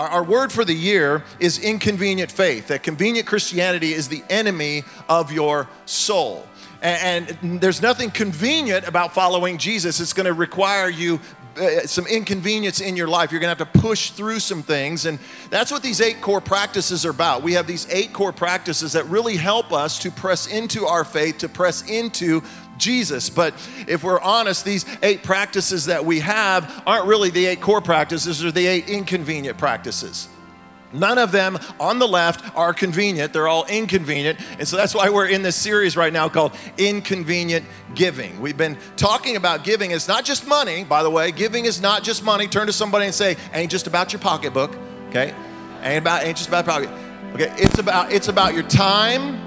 Our, our word for the year is inconvenient faith, that convenient Christianity is the enemy of your soul. And, and there's nothing convenient about following Jesus. It's going to require you uh, some inconvenience in your life. You're going to have to push through some things. And that's what these eight core practices are about. We have these eight core practices that really help us to press into our faith, to press into Jesus. But if we're honest, these eight practices that we have aren't really the eight core practices, they're the eight inconvenient practices. None of them on the left are convenient. They're all inconvenient. And so that's why we're in this series right now called Inconvenient Giving. We've been talking about giving. It's not just money, by the way. Giving is not just money. Turn to somebody and say, ain't just about your pocketbook, okay? Ain't about ain't just about pocket. Okay, it's about it's about your time,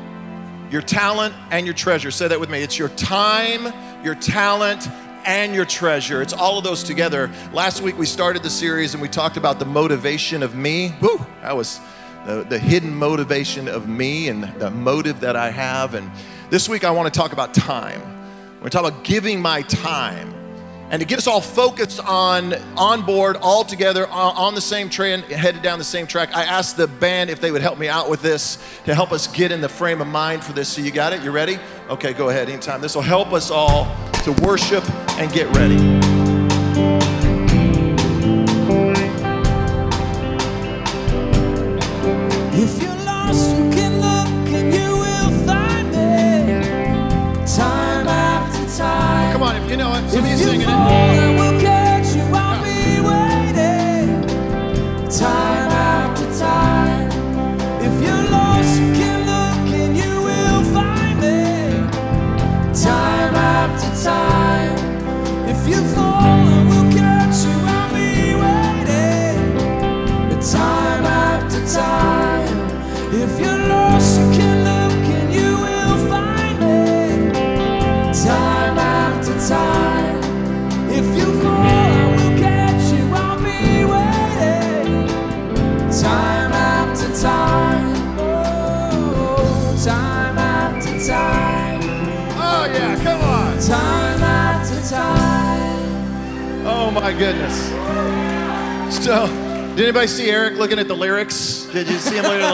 your talent, and your treasure. Say that with me. It's your time, your talent, and your treasure. It's all of those together. Last week we started the series and we talked about the motivation of me. Woo, that was the, the hidden motivation of me and the motive that I have. And this week I want to talk about time. We're going to talk about giving my time. And to get us all focused on on board, all together, on, the same train, headed down the same track, I asked the band if they would help me out with this to help us get in the frame of mind for this. So you got it? You ready? Okay, go ahead. Anytime. This will help us all to worship and get ready.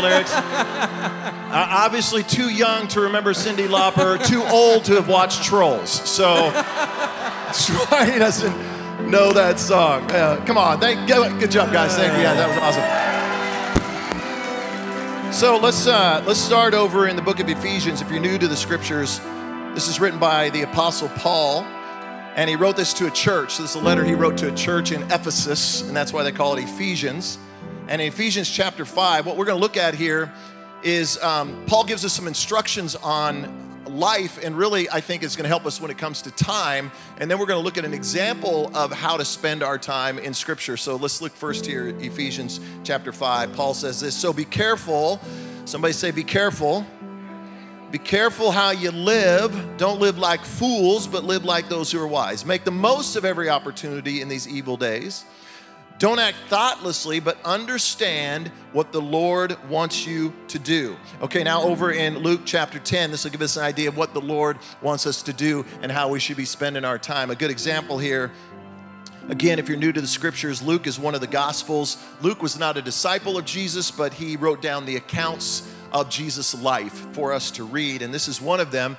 The? Uh, obviously, too young to remember Cyndi Lauper, too old to have watched Trolls. So, that's why he doesn't know that song. Uh, come on, thank, good, job, guys. Thank you. Yeah, that was awesome. So let's uh, let's start over in the book of Ephesians. If you're new to the scriptures, this is written by the apostle Paul, and he wrote this to a church. This is a letter he wrote to a church in Ephesus, and that's why they call it Ephesians. And in Ephesians chapter five, what we're going to look at here is um, Paul gives us some instructions on life, and really, I think it's going to help us when it comes to time. And then we're going to look at an example of how to spend our time in Scripture. So let's look first here Ephesians chapter 5. Paul says this So be careful. Somebody say, Be careful. Be careful how you live. Don't live like fools, but live like those who are wise. Make the most of every opportunity in these evil days. Don't act thoughtlessly, but understand what the Lord wants you to do. Okay, now over in Luke chapter 10, this will give us an idea of what the Lord wants us to do and how we should be spending our time. A good example here Again, if you're new to the scriptures, Luke is one of the gospels. Luke was not a disciple of Jesus, but he wrote down the accounts of Jesus' life for us to read, and this is one of them.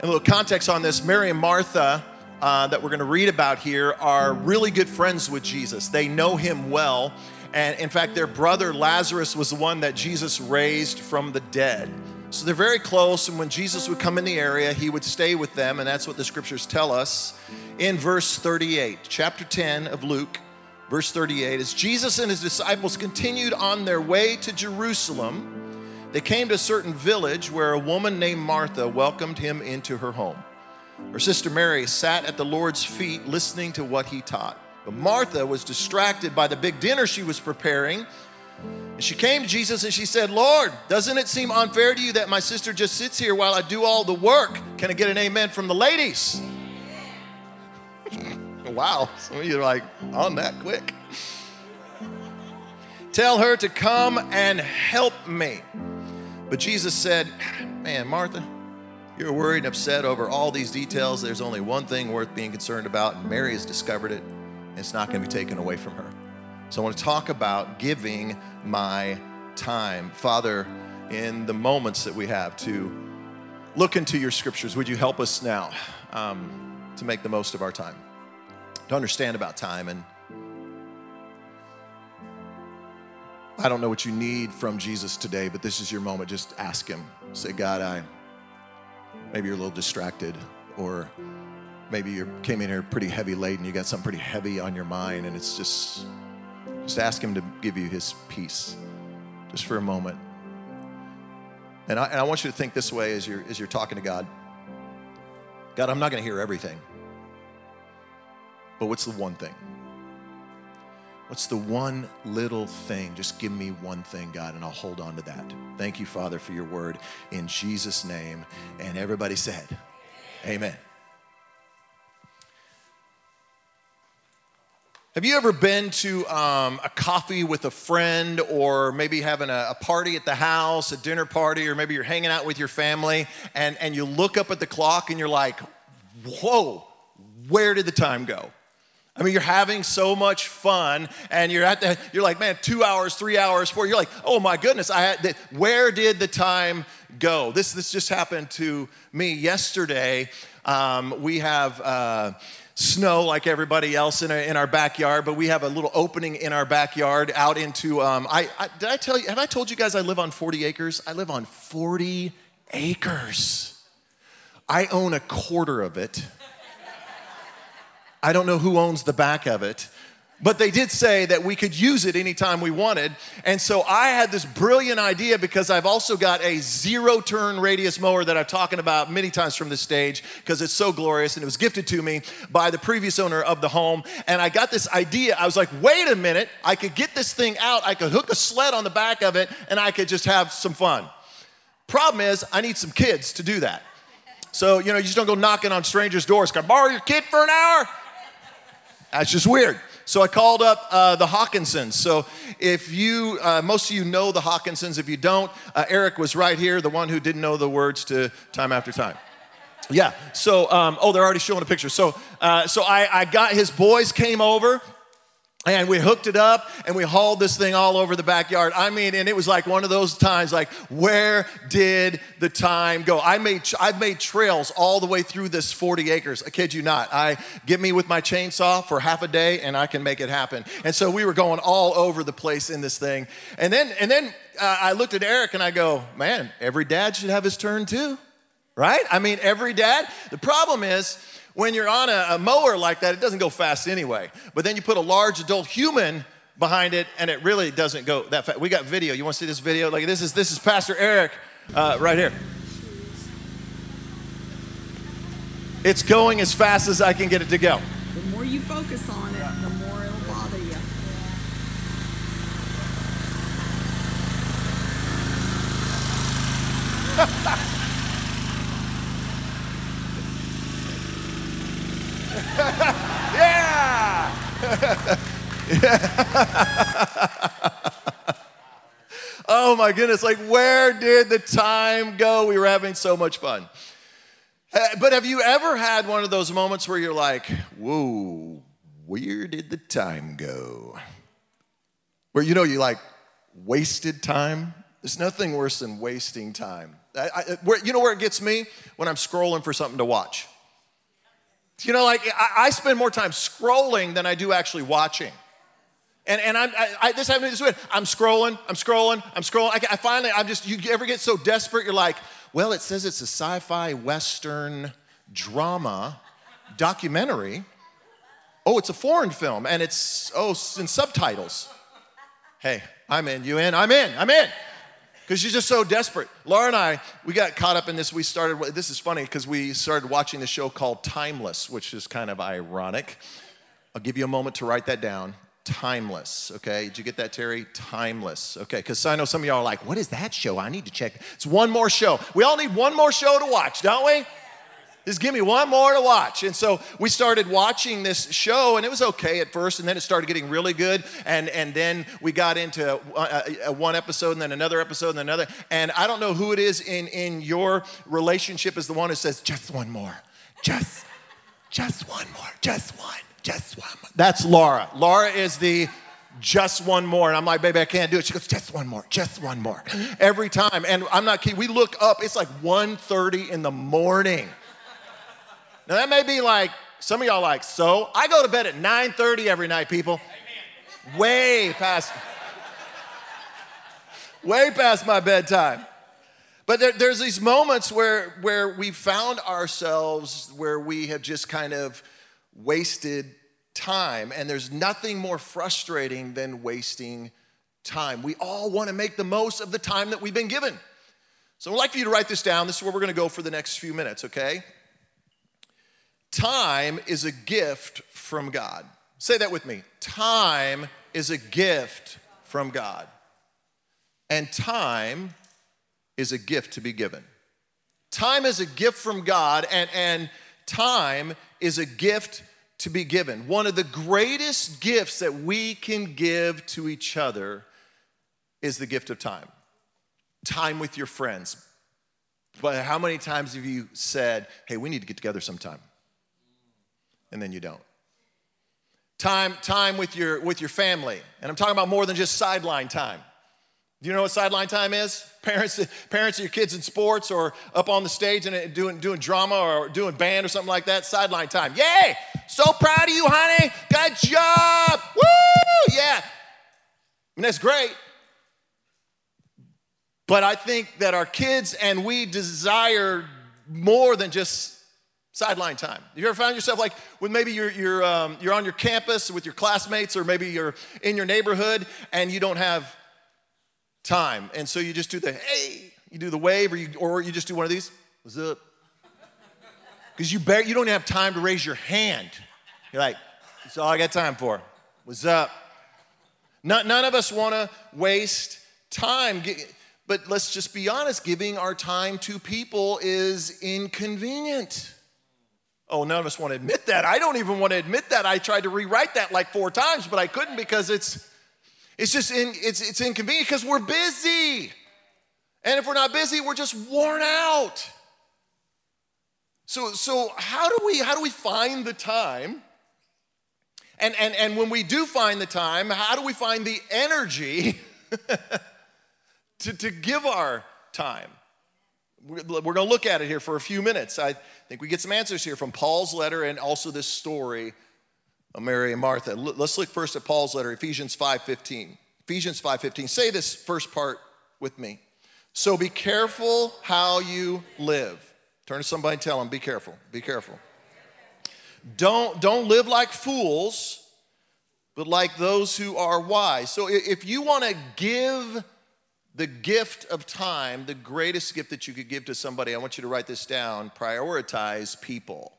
And a little context on this Mary and Martha, uh, that we're going to read about here, are really good friends with Jesus. They know him well. And in fact, their brother Lazarus was the one that Jesus raised from the dead. So they're very close, and when Jesus would come in the area, he would stay with them, and that's what the scriptures tell us in verse 38, chapter 10 of Luke, verse 38. As Jesus and his disciples continued on their way to Jerusalem, they came to a certain village where a woman named Martha welcomed him into her home. Her sister Mary sat at the Lord's feet listening to what he taught. But Martha was distracted by the big dinner she was preparing. And she came to Jesus and she said, Lord, doesn't it seem unfair to you that my sister just sits here while I do all the work? Can I get an amen from the ladies? wow, some of you are like on that quick. Tell her to come and help me. But Jesus said, Man, Martha, you're worried and upset over all these details. There's only one thing worth being concerned about, and Mary has discovered it, and it's not going to be taken away from her. So I want to talk about giving my time. Father, in the moments that we have to look into your scriptures, would you help us now um, to make the most of our time, to understand about time? And I don't know what you need from Jesus today, but this is your moment. Just ask him. Say, God, I maybe you're a little distracted, or maybe you came in here pretty heavy laden. You got something pretty heavy on your mind, and it's just just ask him to give you his peace, just for a moment. And I, and I want you to think this way as you're as you're talking to God. God, I'm not going to hear everything, but what's the one thing? What's the one little thing? Just give me one thing, God, and I'll hold on to that. Thank you, Father, for your word in Jesus' name. And everybody said, Amen. Have you ever been to um, a coffee with a friend, or maybe having a, a, party at the house, a dinner party, or maybe you're hanging out with your family, and, and you look up at the clock and you're like, whoa, where did the time go? I mean, you're having so much fun, and you're at the, you're like, man, two hours, three hours, four. You're like, oh my goodness, I had. The, where did the time go? This this just happened to me yesterday. Um, we have. Uh, snow like everybody else in, a, in our backyard, but we have a little opening in our backyard out into. Um, I, I, did I tell you? Have I told you guys I live on 40 acres? I live on 40 acres. I own a quarter of it. I don't know who owns the back of it. But they did say that we could use it anytime we wanted. And so I had this brilliant idea because I've also got a zero turn radius mower that I've talking about many times from this stage because it's so glorious and it was gifted to me by the previous owner of the home. And I got this idea. I was like, wait a minute, I could get this thing out, I could hook a sled on the back of it, and I could just have some fun. Problem is, I need some kids to do that. So, you know, you just don't go knocking on strangers' doors. Can I borrow your kid for an hour? That's just weird. So I called up uh, the Hawkinsons. So if you, uh, most of you know the Hawkinsons. If you don't, uh, Eric was right here, the one who didn't know the words to Time After Time. Yeah. So, um, oh, they're already showing a picture. So, uh, so I, I got his boys came over and we hooked it up and we hauled this thing all over the backyard. I mean, and it was like one of those times like, where did the time go? I made, I've made trails all the way through this 40 acres. I kid you not. I get me with my chainsaw for half a day and I can make it happen. And so we were going all over the place in this thing. And then, and then uh, I looked at Eric and I go, man, every dad should have his turn too, right? I mean, every dad. The problem is, when you're on a, a mower like that, it doesn't go fast anyway. But then you put a large adult human behind it, and it really doesn't go that fast. We got video. You want to see this video? Like this is this is Pastor Eric uh, right here. It's going as fast as I can get it to go. The more you focus on it, the more it'll bother you. yeah! oh my goodness, like where did the time go? We were having so much fun. Uh, But have you ever had one of those moments where you're like, whoa, where did the time go? Where you know you like wasted time? There's nothing worse than wasting time. I, I, where, you know where it gets me? When I'm scrolling for something to watch. You know, like I, I spend more time scrolling than I do actually watching. And, and I'm, I, I, this happened this week. I'm scrolling, I'm scrolling, I'm scrolling. I, I finally, I'm just, you ever get so desperate, you're like, well, it says it's a sci fi Western drama documentary. Oh, it's a foreign film, and it's, oh, in subtitles. Hey, I'm in, you in? I'm in, I'm in. Because you're just so desperate. Laura and I, we got caught up in this. We started, this is funny because we started watching the show called Timeless, which is kind of ironic. I'll give you a moment to write that down. Timeless, okay? Did you get that, Terry? Timeless, okay? Because I know some of y'all are like, what is that show? I need to check. It's one more show. We all need one more show to watch, don't we? Just give me one more to watch. And so we started watching this show, and it was okay at first, and then it started getting really good. And, and then we got into uh, uh, one episode, and then another episode, and another. And I don't know who it is in, in your relationship is the one who says, just one more, just, just one more, just one, just one more. That's Laura. Laura is the just one more. And I'm like, baby, I can't do it. She goes, just one more, just one more. Every time. And I'm not kidding. We look up, it's like 1.30 in the morning. Now that may be like, some of y'all like, so I go to bed at 9.30 every night, people. Way past, way past my bedtime. But there, there's these moments where, where we found ourselves where we have just kind of wasted time. And there's nothing more frustrating than wasting time. We all want to make the most of the time that we've been given. So I'd like for you to write this down. This is where we're going to go for the next few minutes, okay? Time is a gift from God. Say that with me. Time is a gift from God. And time is a gift to be given. Time is a gift from God, and, and time is a gift to be given. One of the greatest gifts that we can give to each other is the gift of time. Time with your friends. But how many times have you said, hey, we need to get together sometime? And then you don't. Time, time with your with your family. And I'm talking about more than just sideline time. Do you know what sideline time is? Parents, parents of your kids in sports or up on the stage and doing, doing drama or doing band or something like that. Sideline time. Yay! So proud of you, honey. Good job. Woo! Yeah. And that's great. But I think that our kids and we desire more than just sideline time. You ever found yourself like when maybe you're, you're, um, you're on your campus with your classmates or maybe you're in your neighborhood and you don't have time. And so you just do the hey, you do the wave, or you, or you just do one of these. What's up? Because you, you don't have time to raise your hand. You're like, that's all I got time for. What's up? None, none of us want to waste time. But let's just be honest giving our time to people is inconvenient. Oh, none of us want to admit that. I don't even want to admit that. I tried to rewrite that like four times, but I couldn't because it's it's just in, it's, it's inconvenient because we're busy. And if we're not busy, we're just worn out. So, so how do we how do we find the time? And, and, and when we do find the time, how do we find the energy to, to give our time? We're, we're going to look at it here for a few minutes. I think we get some answers here from Paul's letter and also this story Uh, Mary and Martha. Let's look first at Paul's letter, Ephesians 5:15. Ephesians 5:15. Say this first part with me. So be careful how you live. Turn to somebody and tell them, be careful. Be careful. Don't, don't live like fools, but like those who are wise. So if you want to give the gift of time, the greatest gift that you could give to somebody, I want you to write this down. Prioritize people.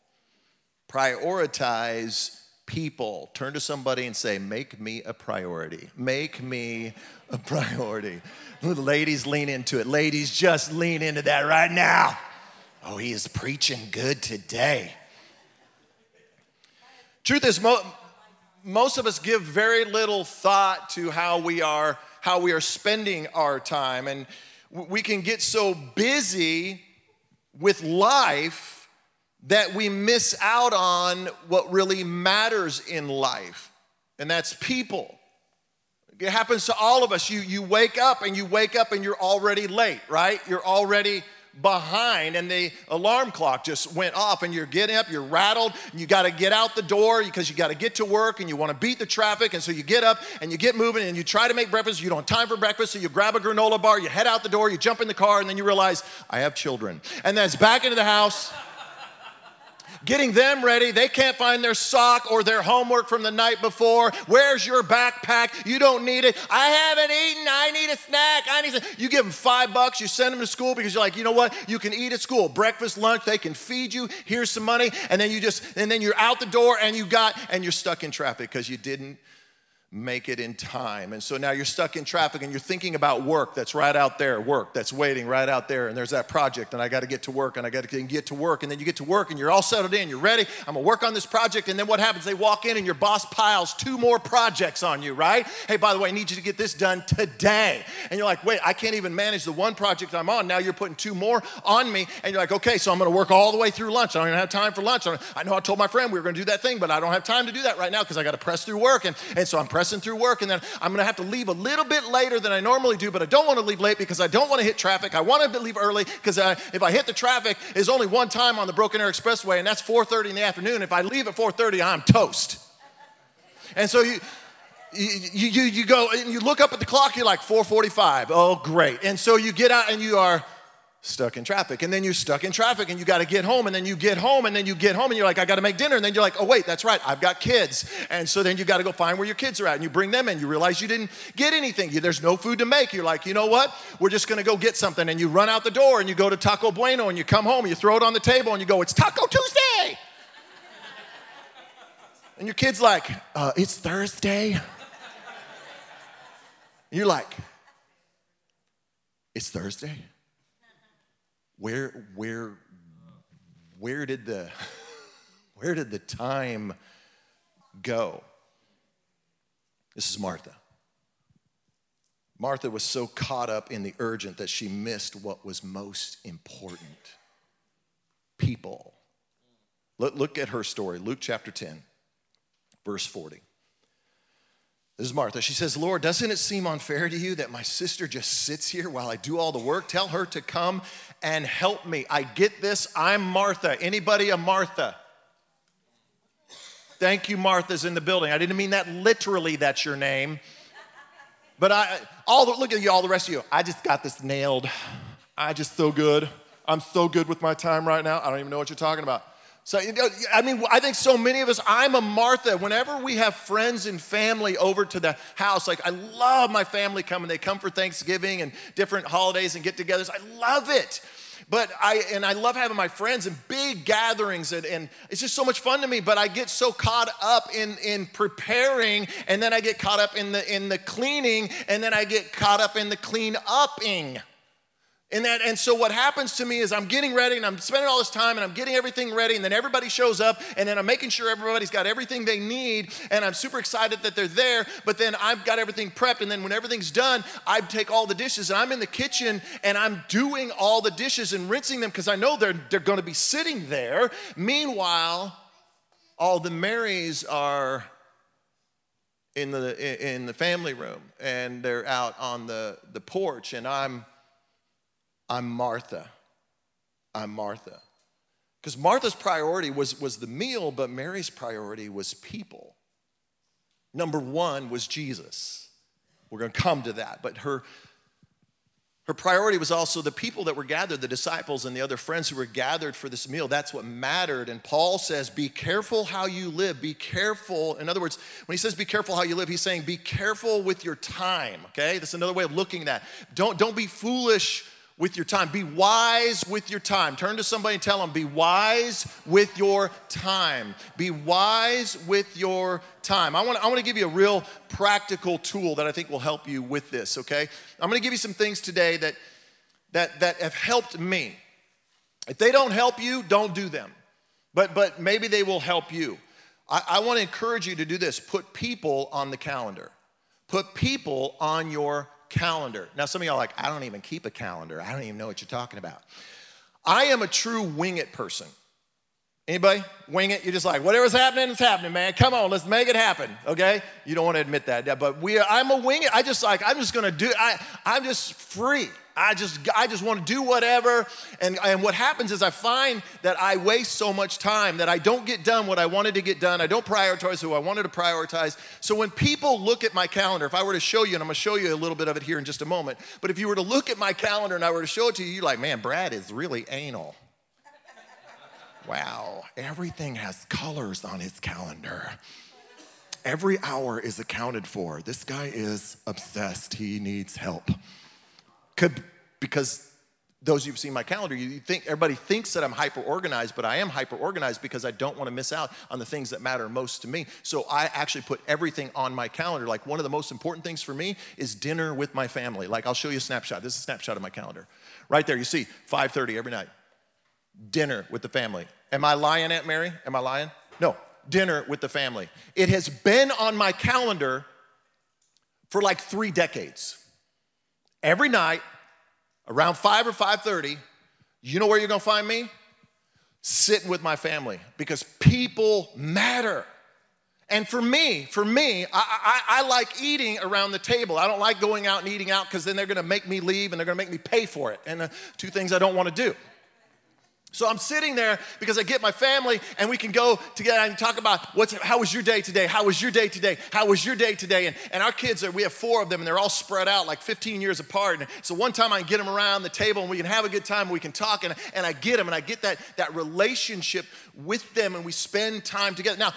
Prioritize people. Turn to somebody and say, Make me a priority. Make me a priority. Ladies lean into it. Ladies, just lean into that right now. Oh, he is preaching good today. Truth is, mo- most of us give very little thought to how we are how we are spending our time and we can get so busy with life that we miss out on what really matters in life, and that's people. It happens to all of us. You, you wake up and you wake up and you're already late, right? You're already behind and the alarm clock just went off and you're getting up, you're rattled, and you got to get out the door because you got to get to work and you want to beat the traffic. And so you get up and you get moving and you try to make breakfast. You don't have time for breakfast, so you grab a granola bar, you head out the door, you jump in the car, and then you realize, I have children. And then it's back into the house getting them ready. They can't find their sock or their homework from the night before. Where's your backpack? You don't need it. I haven't eaten. I need a snack. I need. A... You give them five bucks. You send them to school because you're like, you know what? You can eat at school. Breakfast, lunch. They can feed you. Here's some money, and then you just and then you're out the door and you got and you're stuck in traffic because you didn't make it in time. And so now you're stuck in traffic and you're thinking about work that's right out there, work that's waiting right out there. And there's that project, and I got to get to work, and I got to get to work. And then you get to work and you're all settled in, you're ready. I'm gonna work on this project. And then what happens? They walk in and your boss piles two more projects on you, right? Hey, by the way, I need you to get this done today. And you're like, wait, I can't even manage the one project I'm on. Now you're putting two more on me. And you're like, okay, so I'm gonna work all the way through lunch. I don't even have time for lunch. I know I told my friend we were gonna do that thing, but I don't have time to do that right now because I got to press through work. And, and so I'm pressing through work, and then I'm gonna have to leave a little bit later than I normally do, but I don't wanna leave late because I don't wanna hit traffic. I wanna leave early because if I hit the traffic, there's only one time on the Broken Arrow Expressway, and that's 4.30 in the afternoon. If I leave at 4.30, I'm toast. And so you, you, you, you go and you look up at the clock, you're like 445. Oh, great. And so you get out and you are stuck in traffic. And then you're stuck in traffic and you got to get home. And then you get home and then you get home and you're like, I got to make dinner. And then you're like, oh, wait, that's right. I've got kids. And so then you got to go find where your kids are at and you bring them in. You realize you didn't get anything. You, there's no food to make. You're like, you know what? We're just going to go get something. And you run out the door and you go to Taco Bueno and you come home and you throw it on the table and you go, it's Taco Tuesday. and your kid's like, uh, it's Thursday. You're like, it's Thursday? Where, where, where did the, where did the time go? This is Martha. Martha was so caught up in the urgent that she missed what was most important people. Look, look at her story, Luke chapter 10, verse 40. This is Martha. She says, Lord, doesn't it seem unfair to you that my sister just sits here while I do all the work? Tell her to come and help me. I get this. I'm Martha. Anybody a Martha? Thank you, Martha's in the building. I didn't mean that literally, that's your name. But I, all the, look at you, all the rest of you. I just got this nailed. I just so good. I'm so good with my time right now. I don't even know what you're talking about. So, you know, I mean, I think so many of us, I'm a Martha. Whenever we have friends and family over to the house, like I love my family coming. They come for Thanksgiving and different holidays and get togethers. I love it. But I, and I love having my friends and big gatherings, and, and it's just so much fun to me. But I get so caught up in, in preparing, and then I get caught up in the, in the cleaning, and then I get caught up in the clean upping. And that, and so what happens to me is I'm getting ready and I'm spending all this time and I'm getting everything ready, and then everybody shows up, and then I'm making sure everybody's got everything they need, and I'm super excited that they're there, but then I've got everything prepped, and then when everything's done, I take all the dishes and I'm in the kitchen and I'm doing all the dishes and rinsing them because I know they're they're gonna be sitting there. Meanwhile, all the Marys are in the in the family room and they're out on the, the porch, and I'm I'm Martha. I'm Martha. Because Martha's priority was, was the meal, but Mary's priority was people. Number one was Jesus. We're going to come to that. But her, her priority was also the people that were gathered, the disciples and the other friends who were gathered for this meal. That's what mattered. And Paul says, Be careful how you live. Be careful. In other words, when he says be careful how you live, he's saying be careful with your time. Okay? That's another way of looking at that. Don't, don't be foolish with your time. Be wise with your time. Turn to somebody and tell them, be wise with your time. Be wise with your time. I want, I want to give you a real practical tool that I think will help you with this, okay? I'm to give you some things today that, that, that have helped me. If they don't help you, don't do them. But, but maybe they will help you. I, I want to encourage you to do this put people on the calendar. Put people on your calendar. Now, some of y'all like, I don't even keep a calendar. I don't even know what you're talking about. I am a true wing it person. Anybody? Wing it? You're just like, whatever's happening, it's happening, man. Come on, let's make it happen. Okay? You don't want to admit that, but we are, I'm a wing it. I just like, I'm just gonna do I I'm just free. I just, I just want to do whatever. And, and what happens is I find that I waste so much time that I don't get done what I wanted to get done. I don't prioritize who I wanted to prioritize. So when people look at my calendar, if I were to show you, and I'm going to show you a little bit of it here in just a moment, but if you were to look at my calendar and I were to show it to you, you're like, man, Brad is really anal. Wow, everything has colors on his calendar. Every hour is accounted for. This guy is obsessed. He needs help. Could, because those of you who've seen my calendar, you think everybody thinks that I'm hyper organized, but I am hyper organized because I don't want to miss out on the things that matter most to me. So I actually put everything on my calendar. Like one of the most important things for me is dinner with my family. Like I'll show you a snapshot. This is a snapshot of my calendar. Right there, you see 5:30 every night. Dinner with the family. Am I lying, Aunt Mary? Am I lying? No. Dinner with the family. It has been on my calendar for like three decades every night around 5 or 5.30 you know where you're going to find me sitting with my family because people matter And for me, for me, I, I, I like eating around the table. I don't like going out and eating out because then they're gonna make me leave and they're gonna make me pay for it. And uh, two things I don't wanna do. So I'm sitting there because I get my family and we can go together and talk about what's how was your day today? How was your day today? How was your day today? And, and our kids are we have four of them and they're all spread out like 15 years apart. And so one time I get them around the table and we can have a good time and we can talk and, and I get them and I get that that relationship with them and we spend time together. Now,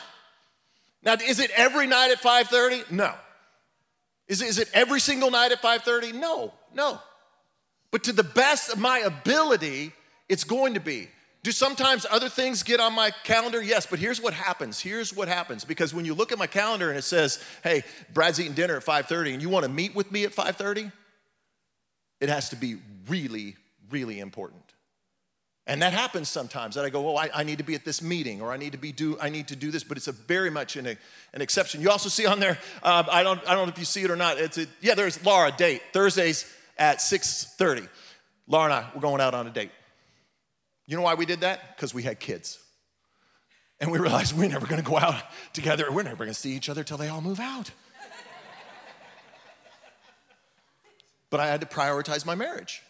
now is it every night at 5:30? No. Is it, is it every single night at 5:30? No, no. But to the best of my ability, it's going to be. Do sometimes other things get on my calendar? Yes, but here's what happens. Here's what happens because when you look at my calendar and it says, "Hey, Brad's eating dinner at 5:30 and you want to meet with me at 5:30?" It has to be really really important. And that happens sometimes that I go, oh, I, I, need to be at this meeting or I need to be do I need to do this, but it's a very much an, an exception. You also see on there, uh, I don't I don't know if you see it or not. It's a, yeah, there's Laura date Thursdays at 6:30. Laura and I we're going out on a date. You know why we did that? Because we had kids. And we realized we're never gonna go out together. We're never gonna see each other till they all move out. but I had to prioritize my marriage.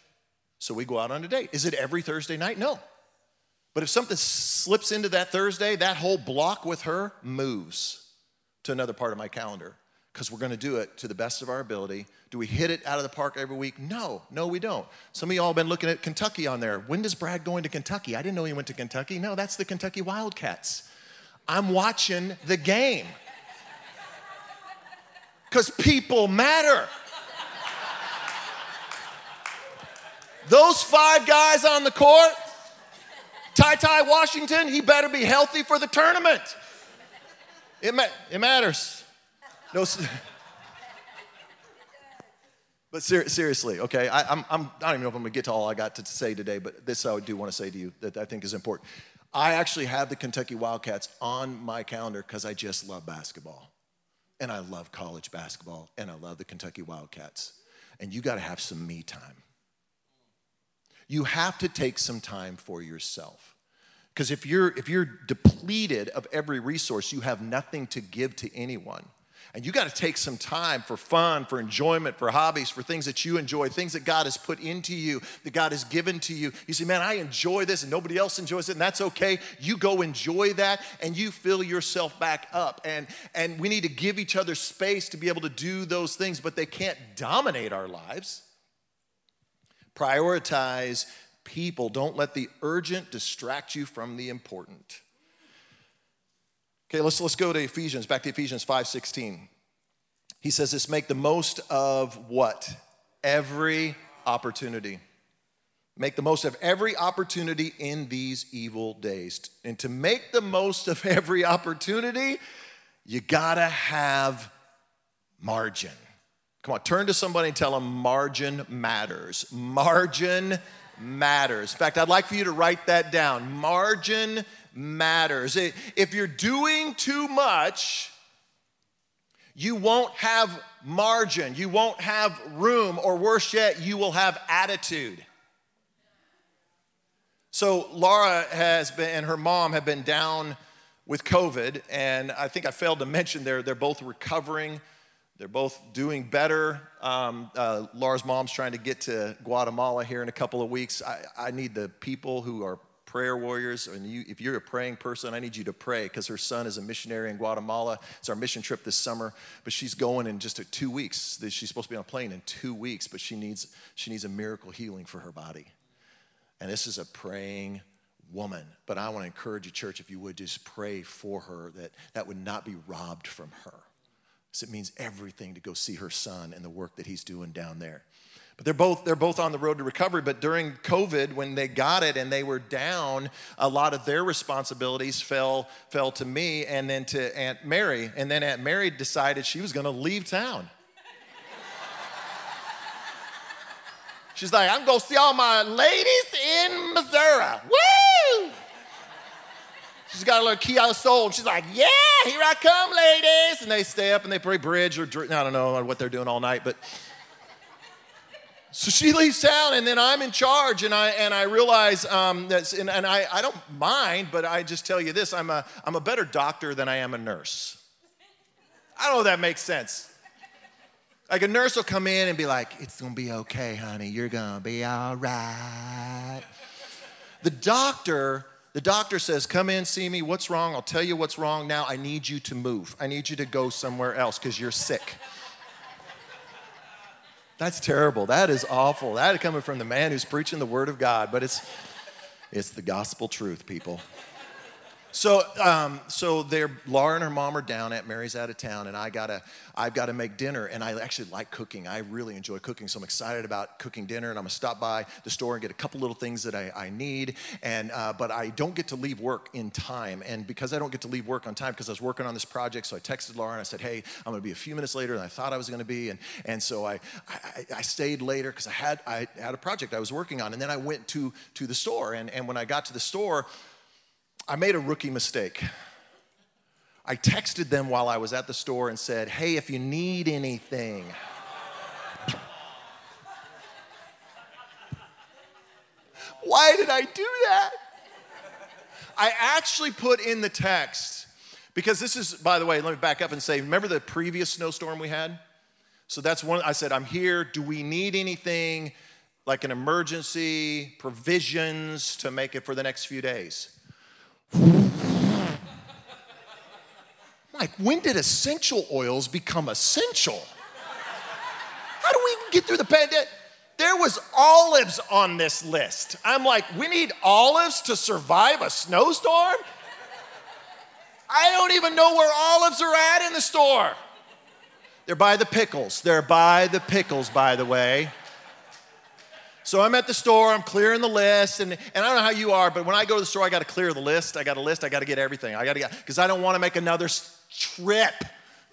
So we go out on a date. Is it every Thursday night? No. But if something slips into that Thursday, that whole block with her moves to another part of my calendar because we're going to do it to the best of our ability. Do we hit it out of the park every week? No, no, we don't. Some of y'all have been looking at Kentucky on there. When does Brad go into Kentucky? I didn't know he went to Kentucky. No, that's the Kentucky Wildcats. I'm watching the game because people matter. Those five guys on the court, Ty Ty Washington, he better be healthy for the tournament. It, ma- it matters. No, but ser- seriously, okay, I, I'm, I'm, I don't even know if I'm gonna get to all I got to say today, but this I do wanna say to you that I think is important. I actually have the Kentucky Wildcats on my calendar because I just love basketball. And I love college basketball, and I love the Kentucky Wildcats. And you gotta have some me time. You have to take some time for yourself. Because if you're, if you're depleted of every resource, you have nothing to give to anyone. And you got to take some time for fun, for enjoyment, for hobbies, for things that you enjoy, things that God has put into you, that God has given to you. You say, man, I enjoy this and nobody else enjoys it, and that's okay. You go enjoy that and you fill yourself back up. And, and we need to give each other space to be able to do those things, but they can't dominate our lives. Prioritize people. Don't let the urgent distract you from the important. Okay, let's, let's go to Ephesians, back to Ephesians 5:16. He says this, make the most of what? Every opportunity. Make the most of every opportunity in these evil days. And to make the most of every opportunity, you gotta have margin. Come on, turn to somebody and tell them margin matters. Margin matters. In fact, I'd like for you to write that down. Margin matters. If you're doing too much, you won't have margin, you won't have room, or worse yet, you will have attitude. So, Laura has been, and her mom have been down with COVID, and I think I failed to mention they're, they're both recovering they're both doing better. Um, uh, Laura's mom's trying to get to Guatemala here in a couple of weeks. I, I need the people who are prayer warriors, and you, if you're a praying person, I need you to pray because her son is a missionary in Guatemala. It's our mission trip this summer, but she's going in just two weeks. She's supposed to be on a plane in two weeks, but she needs she needs a miracle healing for her body. And this is a praying woman. But I want to encourage you, church, if you would just pray for her that that would not be robbed from her. So it means everything to go see her son and the work that he's doing down there. But they're both they're both on the road to recovery. But during COVID, when they got it and they were down, a lot of their responsibilities fell fell to me and then to Aunt Mary. And then Aunt Mary decided she was going to leave town. She's like, I'm going to see all my ladies in Missouri. Woo! She's got a little key out of soul. And she's like, Yeah, here I come, ladies. And they stay up and they pray bridge or. I don't know what they're doing all night, but. So she leaves town, and then I'm in charge, and I and I realize um, and, and I, I don't mind, but I just tell you this: I'm a I'm a better doctor than I am a nurse. I don't know if that makes sense. Like a nurse will come in and be like, It's gonna be okay, honey. You're gonna be all right. The doctor, the doctor says, Come in, see me. What's wrong? I'll tell you what's wrong. Now I need you to move. I need you to go somewhere else because you're sick. That's terrible. That is awful. That coming from the man who's preaching the word of God, but it's it's the gospel truth, people. So, um, so they're Laura and her mom are down at Mary's out of town, and I gotta, I've got to make dinner. And I actually like cooking. I really enjoy cooking, so I'm excited about cooking dinner. And I'm gonna stop by the store and get a couple little things that I, I need. And uh, but I don't get to leave work in time. And because I don't get to leave work on time, because I was working on this project, so I texted Laura and I said, "Hey, I'm gonna be a few minutes later than I thought I was gonna be." And and so I, I, I stayed later because I had I had a project I was working on. And then I went to to the store. And and when I got to the store. I made a rookie mistake. I texted them while I was at the store and said, Hey, if you need anything. Why did I do that? I actually put in the text because this is, by the way, let me back up and say, remember the previous snowstorm we had? So that's one, I said, I'm here. Do we need anything like an emergency, provisions to make it for the next few days? like, when did essential oils become essential? How do we get through the pandemic? There was olives on this list. I'm like, we need olives to survive a snowstorm? I don't even know where olives are at in the store. They're by the pickles. They're by the pickles, by the way. So I'm at the store, I'm clearing the list, and, and I don't know how you are, but when I go to the store, I got to clear the list. I got a list, I got to get everything. I got to get, because I don't want to make another trip.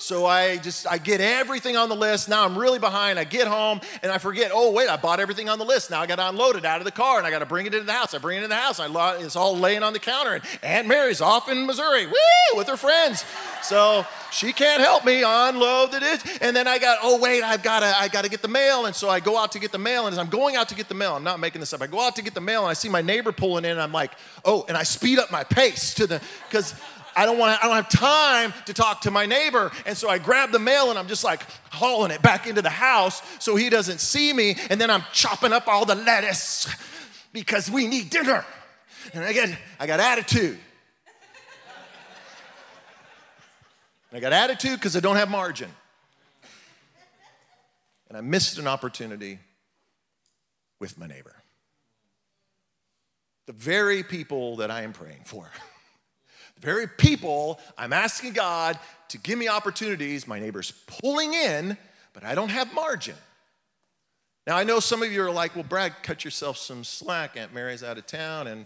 So I just, I get everything on the list. Now I'm really behind. I get home and I forget, oh, wait, I bought everything on the list. Now I got to unload it out of the car and I got to bring it into the house. I bring it in the house. I, it's all laying on the counter. And Aunt Mary's off in Missouri, woo, with her friends. So she can't help me unload the dish. And then I got, oh, wait, I've got to, I got to get the mail. And so I go out to get the mail. And as I'm going out to get the mail, I'm not making this up. I go out to get the mail and I see my neighbor pulling in and I'm like, oh, and I speed up my pace to the, because I don't want I don't have time to talk to my neighbor. And so I grab the mail and I'm just like hauling it back into the house so he doesn't see me. And then I'm chopping up all the lettuce because we need dinner. And I get I got attitude. And I got attitude because I don't have margin. And I missed an opportunity with my neighbor. The very people that I am praying for. Very people I'm asking God to give me opportunities, my neighbor's pulling in, but I don't have margin. Now, I know some of you are like, well, Brad, cut yourself some slack. Aunt Mary's out of town, and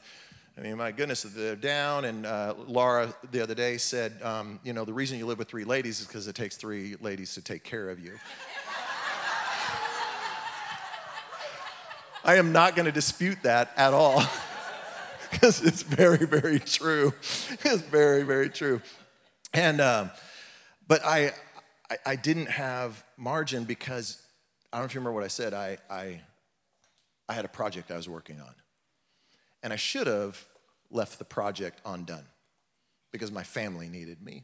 I mean, my goodness, they're down. And uh, Laura the other day said, um, you know, the reason you live with three ladies is because it takes three ladies to take care of you. I am not going to dispute that at all. because it's very, very true. It's very, very true. And, um, but I, I, I, didn't have margin because I don't know if you remember what I said. I, I, I had a project I was working on. And I should have left the project undone because my family needed me.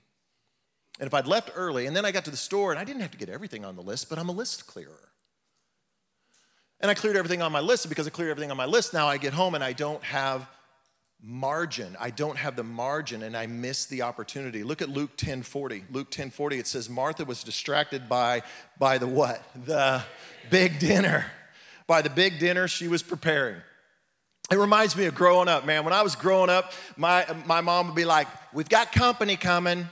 And if I'd left early, and then I got to the store, and I didn't have to get everything on the list, but I'm a list clearer. And I cleared everything on my list, and because I cleared everything on my list, now I get home and I don't have margin. I don't have the margin and I miss the opportunity. Look at Luke 10:40. Luke 10:40 it says Martha was distracted by, by the what? The big dinner. By the big dinner she was preparing. It reminds me of growing up, man. When I was growing up, my, my mom would be like, We've got company coming.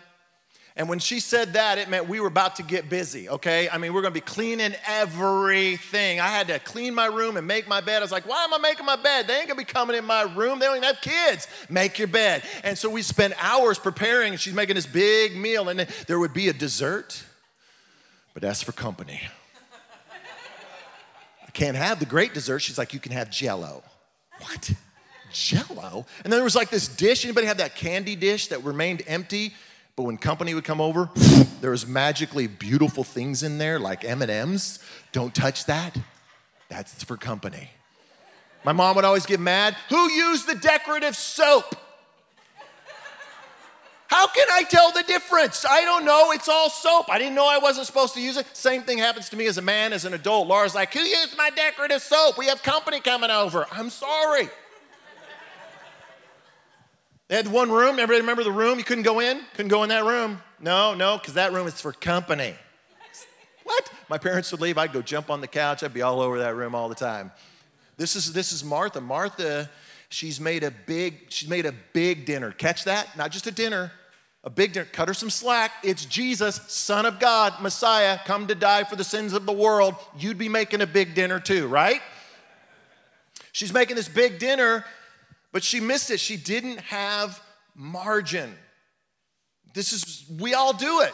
And when she said that, it meant we were about to get busy, okay? I mean, we're gonna be cleaning everything. I had to clean my room and make my bed. I was like, why am I making my bed? They ain't gonna be coming in my room. They don't even have kids. Make your bed. And so we spent hours preparing, and she's making this big meal, and there would be a dessert, but that's for company. I can't have the great dessert. She's like, you can have jello. What? Jello? And then there was like this dish. Anybody have that candy dish that remained empty? But when company would come over, there was magically beautiful things in there like M&Ms. Don't touch that. That's for company. My mom would always get mad. Who used the decorative soap? How can I tell the difference? I don't know. It's all soap. I didn't know I wasn't supposed to use it. Same thing happens to me as a man, as an adult. Laura's like, Who used my decorative soap? We have company coming over. I'm sorry. They had one room. Everybody remember the room? You couldn't go in? Couldn't go in that room? No, no, because that room is for company. What? My parents would leave. I'd go jump on the couch. I'd be all over that room all the time. This is this is Martha. Martha, she's made a big she's made a big dinner. Catch that? Not just a dinner, a big dinner. Cut her some slack. It's Jesus, Son of God, Messiah, come to die for the sins of the world. You'd be making a big dinner too, right? She's making this big dinner, but she missed it. She didn't have margin. This is we all do it.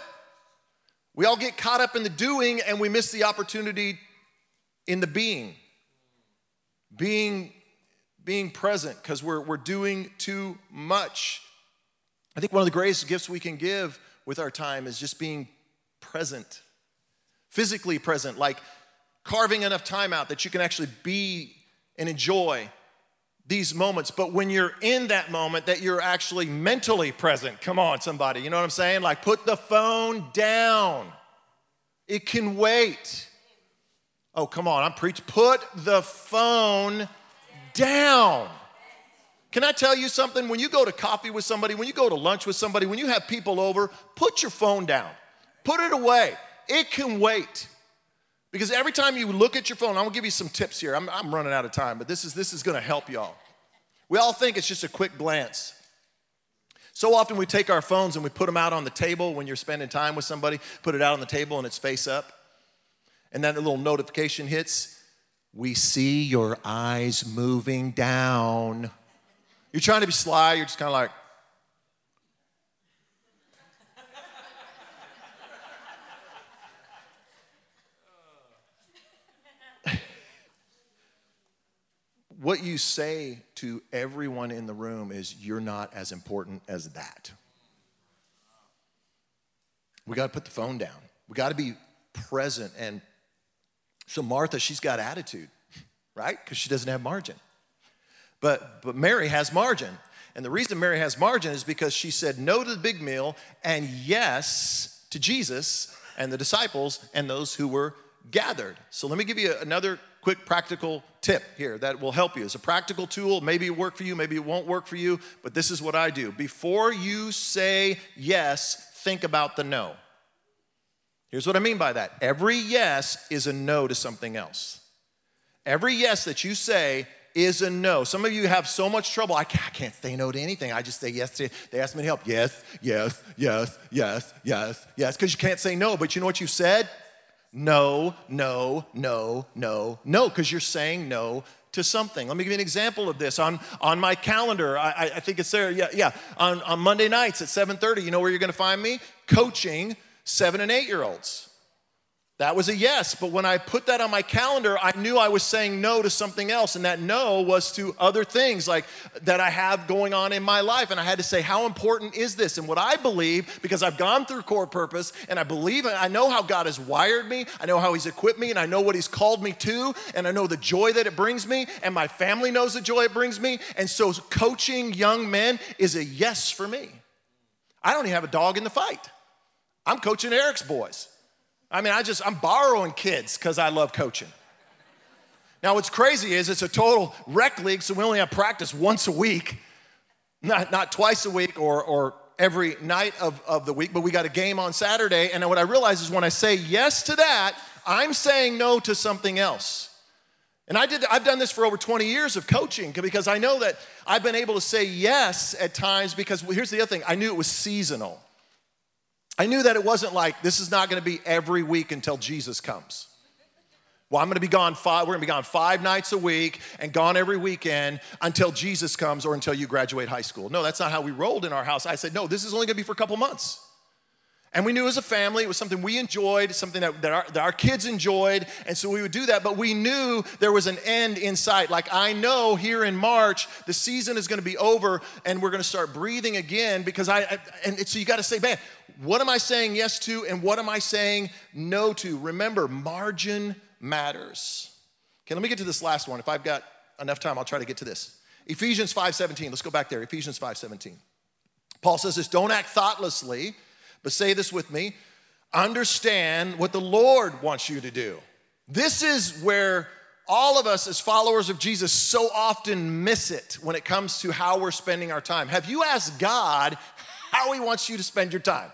We all get caught up in the doing and we miss the opportunity in the being. Being, being present because we're, we're doing too much. I think one of the greatest gifts we can give with our time is just being present, physically present, like carving enough time out that you can actually be and enjoy these moments. But when you're in that moment, that you're actually mentally present. Come on, somebody. You know what I'm saying? Like, put the phone down. It can wait. Oh, come on, I'm preaching. Put the phone down. Can I tell you something? When you go to coffee with somebody, when you go to lunch with somebody, when you have people over, put your phone down. Put it away. It can wait. Because every time you look at your phone, I'm gonna give you some tips here. I'm, I'm running out of time, but this is, this is gonna help y'all. We all think it's just a quick glance. So often we take our phones and we put them out on the table when you're spending time with somebody, put it out on the table and it's face up. And then a little notification hits. We see your eyes moving down. You're trying to be sly, you're just kind of like, what you say to everyone in the room is you're not as important as that. We got to put the phone down. We got to be present. And so Martha, she's got attitude, right? Because she doesn't have margin. But but Mary has margin. And the reason Mary has margin is because she said no to the big meal and yes to Jesus and the disciples and those who were gathered. So let me give you another quick practical tip here that will help you. It's a practical tool. Maybe it work for you, maybe it won't work for you, but this is what I do. Before you say yes, think about the no. Here's what I mean by that. Every yes is a no to something else. Every yes that you say is a no. Some of you have so much trouble. I can't, I can't say no to anything. I just say yes to. They ask me to help. Yes, yes, yes, yes, yes, yes. Because you can't say no. But you know what you said? No, no, no, no, no. Because you're saying no to something. Let me give you an example of this. On, on my calendar, I, I think it's there. Yeah, yeah. On, on Monday nights at 7:30, you know where you're going to find me? Coaching seven and eight year olds. That was a yes, but when I put that on my calendar, I knew I was saying no to something else, and that no was to other things like that I have going on in my life. And I had to say, how important is this? And what I believe, because I've gone through core purpose, and I believe, I know how God has wired me, I know how He's equipped me, and I know what He's called me to, and I know the joy that it brings me, and my family knows the joy it brings me. And so, coaching young men is a yes for me. I don't even have a dog in the fight. I'm coaching Eric's boys. I mean, I just, I'm borrowing kids because I love coaching. Now, what's crazy is it's a total rec league, so we only have practice once a week, not, not twice a week or, or every night of, of the week, but we got a game on Saturday. And what I realize is when I say yes to that, I'm saying no to something else. And I did, I've done this for over 20 years of coaching because I know that I've been able to say yes at times because well, here's the other thing I knew it was seasonal. I knew that it wasn't like this is not going to be every week until Jesus comes. Well, I'm going to be gone five, we're going to be gone five nights a week and gone every weekend until Jesus comes or until you graduate high school. No, that's not how we rolled in our house. I said, no, this is only going to be for a couple months. And we knew as a family it was something we enjoyed, something that, that, our, that our kids enjoyed, and so we would do that, but we knew there was an end in sight. Like, I know here in March, the season is gonna be over and we're gonna start breathing again because I, I and so you gotta say, man, what am I saying yes to and what am I saying no to? Remember, margin matters. Okay, let me get to this last one. If I've got enough time, I'll try to get to this. Ephesians 5:17. Let's go back there. Ephesians 5:17. Paul says this don't act thoughtlessly, but say this with me understand what the Lord wants you to do. This is where all of us as followers of Jesus so often miss it when it comes to how we're spending our time. Have you asked God how He wants you to spend your time?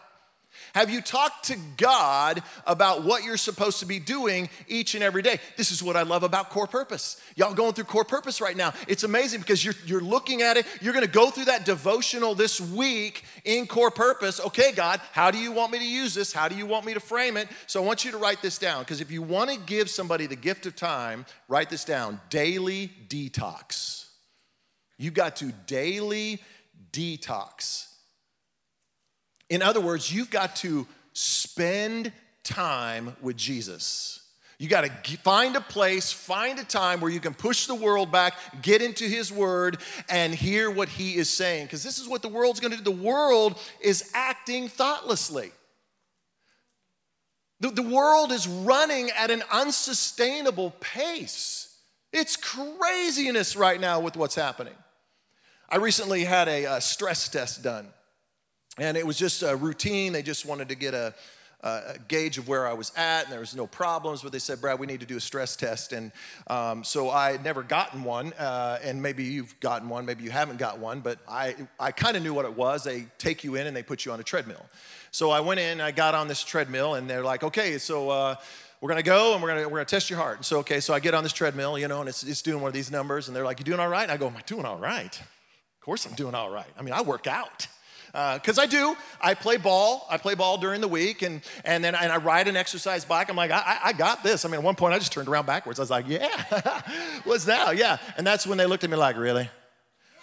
Have you talked to God about what you're supposed to be doing each and every day? This is what I love about Core Purpose. Y'all going through Core Purpose right now. It's amazing because you're, you're looking at it. You're going to go through that devotional this week in Core Purpose. Okay, God, how do you want me to use this? How do you want me to frame it? So I want you to write this down because if you want to give somebody the gift of time, write this down daily detox. You got to daily detox. In other words, you've got to spend time with Jesus. You got to find a place, find a time where you can push the world back, get into His Word, and hear what He is saying. Because this is what the world's going to do. The world is acting thoughtlessly. The, the world is running at an unsustainable pace. It's craziness right now with what's happening. I recently had a, a stress test done. And it was just a routine. They just wanted to get a, a, gauge of where I was at, and there was no problems. But they said, Brad, we need to do a stress test. And um, so I had never gotten one, uh, and maybe you've gotten one, maybe you haven't got one, but I, I kind of knew what it was. They take you in and they put you on a treadmill. So I went in, I got on this treadmill, and they're like, okay, so. Uh, we're gonna go and we're gonna, we're gonna test your heart. And so, okay, so I get on this treadmill, you know, and it's, it's doing one of these numbers, and they're like, You doing all right? And I go, Am I doing all right? Of course I'm doing all right. I mean, I work out because uh, I do. I play ball. I play ball during the week, and and then and I ride an exercise bike. I'm like, I, I got this. I mean, at one point I just turned around backwards. I was like, Yeah, what's now? Yeah, and that's when they looked at me like, Really?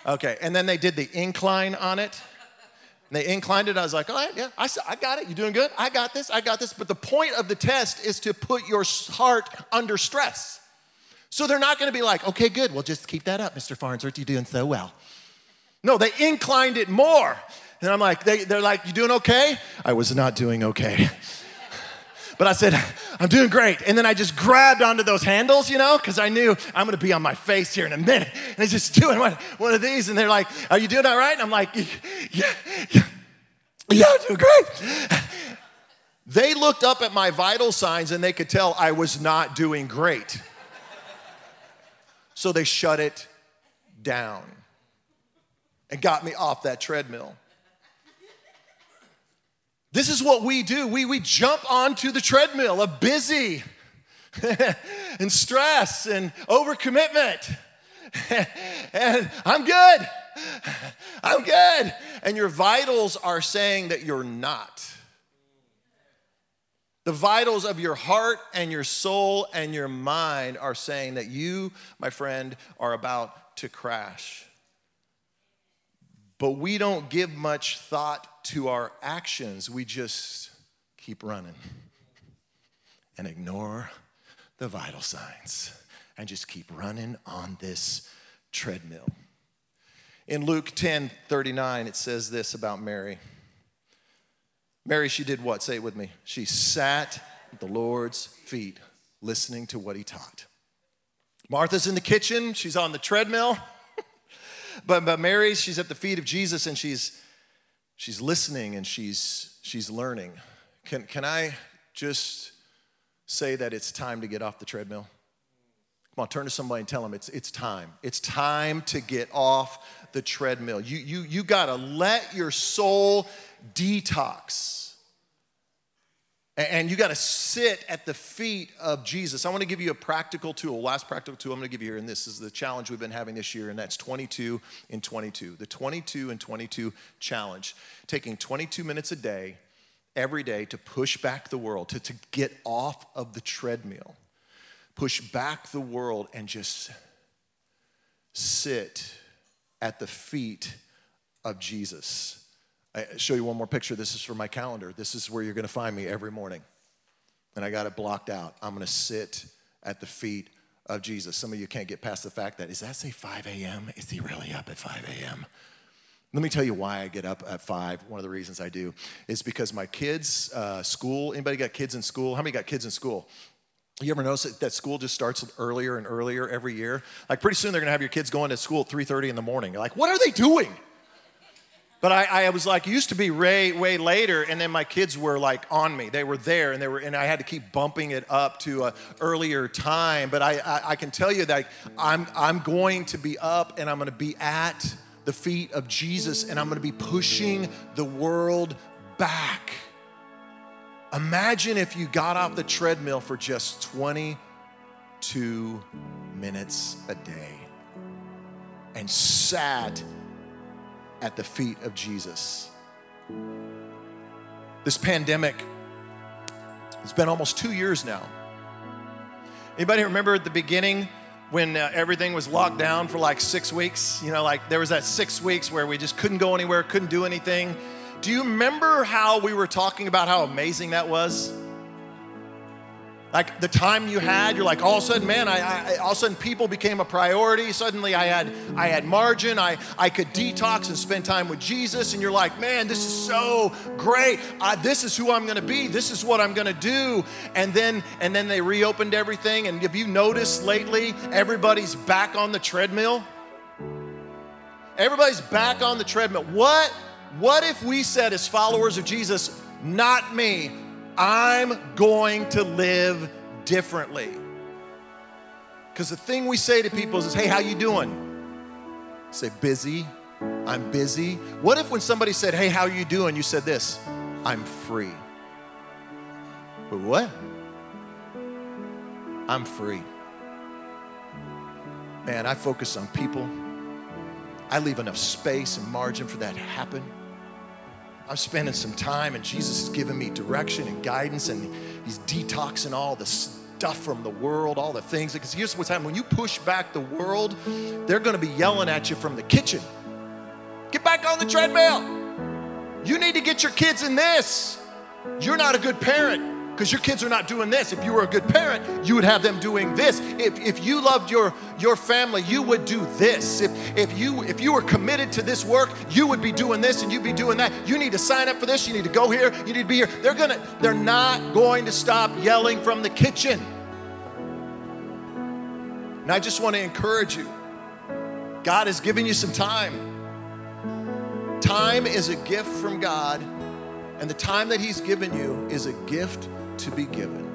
Okay, and then they did the incline on it. And they inclined it. I was like, all right, yeah, I, I got it. You doing good? I got this. I got this. But the point of the test is to put your heart under stress. So they're not going to be like, okay, good. Well, just keep that up, Mr. Farnsworth. You're doing so well. No, they inclined it more. And I'm like, they, they're like, you doing okay? I was not doing okay. But I said, I'm doing great. And then I just grabbed onto those handles, you know, because I knew I'm going to be on my face here in a minute. And I just doing one, one of these. And they're like, Are you doing all right? And I'm like, Yeah, yeah, yeah, I'm doing great. They looked up at my vital signs and they could tell I was not doing great. So they shut it down and got me off that treadmill. This is what we do. We, we jump onto the treadmill of busy and stress and overcommitment. and I'm good. I'm good. And your vitals are saying that you're not. The vitals of your heart and your soul and your mind are saying that you, my friend, are about to crash. But we don't give much thought to our actions, we just keep running and ignore the vital signs and just keep running on this treadmill. In Luke 10 39, it says this about Mary. Mary, she did what? Say it with me. She sat at the Lord's feet, listening to what he taught. Martha's in the kitchen, she's on the treadmill. but, but Mary, she's at the feet of Jesus and she's she's listening and she's she's learning. Can can I just say that it's time to get off the treadmill? Come on, turn to somebody and tell them it's it's time. It's time to get off the treadmill. You you you gotta let your soul detox. And you got to sit at the feet of Jesus. I want to give you a practical tool, last practical tool I'm going to give you here, and this is the challenge we've been having this year, and that's 22 in 22. The 22 and 22 challenge. Taking 22 minutes a day, every day, to push back the world, to, to get off of the treadmill, push back the world, and just sit at the feet of Jesus. I show you one more picture. This is for my calendar. This is where you're going to find me every morning. And I got it blocked out. I'm going to sit at the feet of Jesus. Some of you can't get past the fact that, is that say 5 a.m.? Is he really up at 5 a.m.? Let me tell you why I get up at 5. One of the reasons I do is because my kids' uh, school, anybody got kids in school? How many got kids in school? You ever notice that school just starts earlier and earlier every year? Like pretty soon they're gonna have your kids going to school at 3:30 in the morning. You're like, what are they doing? But I, I was like, used to be way, way later, and then my kids were like on me. They were there, and they were, and I had to keep bumping it up to a earlier time. But I, I, I can tell you that I'm, I'm going to be up, and I'm going to be at the feet of Jesus, and I'm going to be pushing the world back. Imagine if you got off the treadmill for just 22 minutes a day and sat at the feet of Jesus. This pandemic, it's been almost two years now. Anybody remember at the beginning when uh, everything was locked down for like six weeks? You know, like there was that six weeks where we just couldn't go anywhere, couldn't do anything. Do you remember how we were talking about how amazing that was? Like the time you had, you're like all of a sudden, man, I, I, all of a sudden people became a priority. Suddenly I had I had margin. I, I could detox and spend time with Jesus. And you're like, man, this is so great. I, this is who I'm gonna be. This is what I'm gonna do. And then and then they reopened everything. And have you noticed lately everybody's back on the treadmill? Everybody's back on the treadmill. What what if we said, as followers of Jesus, not me, I'm going to live differently? Because the thing we say to people is, hey, how you doing? Say, busy. I'm busy. What if when somebody said, hey, how you doing? You said this, I'm free. But what? I'm free. Man, I focus on people. I leave enough space and margin for that to happen. I'm spending some time, and Jesus is giving me direction and guidance, and He's detoxing all the stuff from the world, all the things. Because here's what's happening when you push back the world, they're going to be yelling at you from the kitchen. Get back on the treadmill. You need to get your kids in this. You're not a good parent because your kids are not doing this. If you were a good parent, you would have them doing this. If, if you loved your, your family, you would do this. If, if, you, if you were committed to this work, you would be doing this and you'd be doing that. You need to sign up for this. You need to go here. You need to be here. They're, gonna, they're not going to stop yelling from the kitchen. And I just want to encourage you God has given you some time. Time is a gift from God, and the time that He's given you is a gift to be given.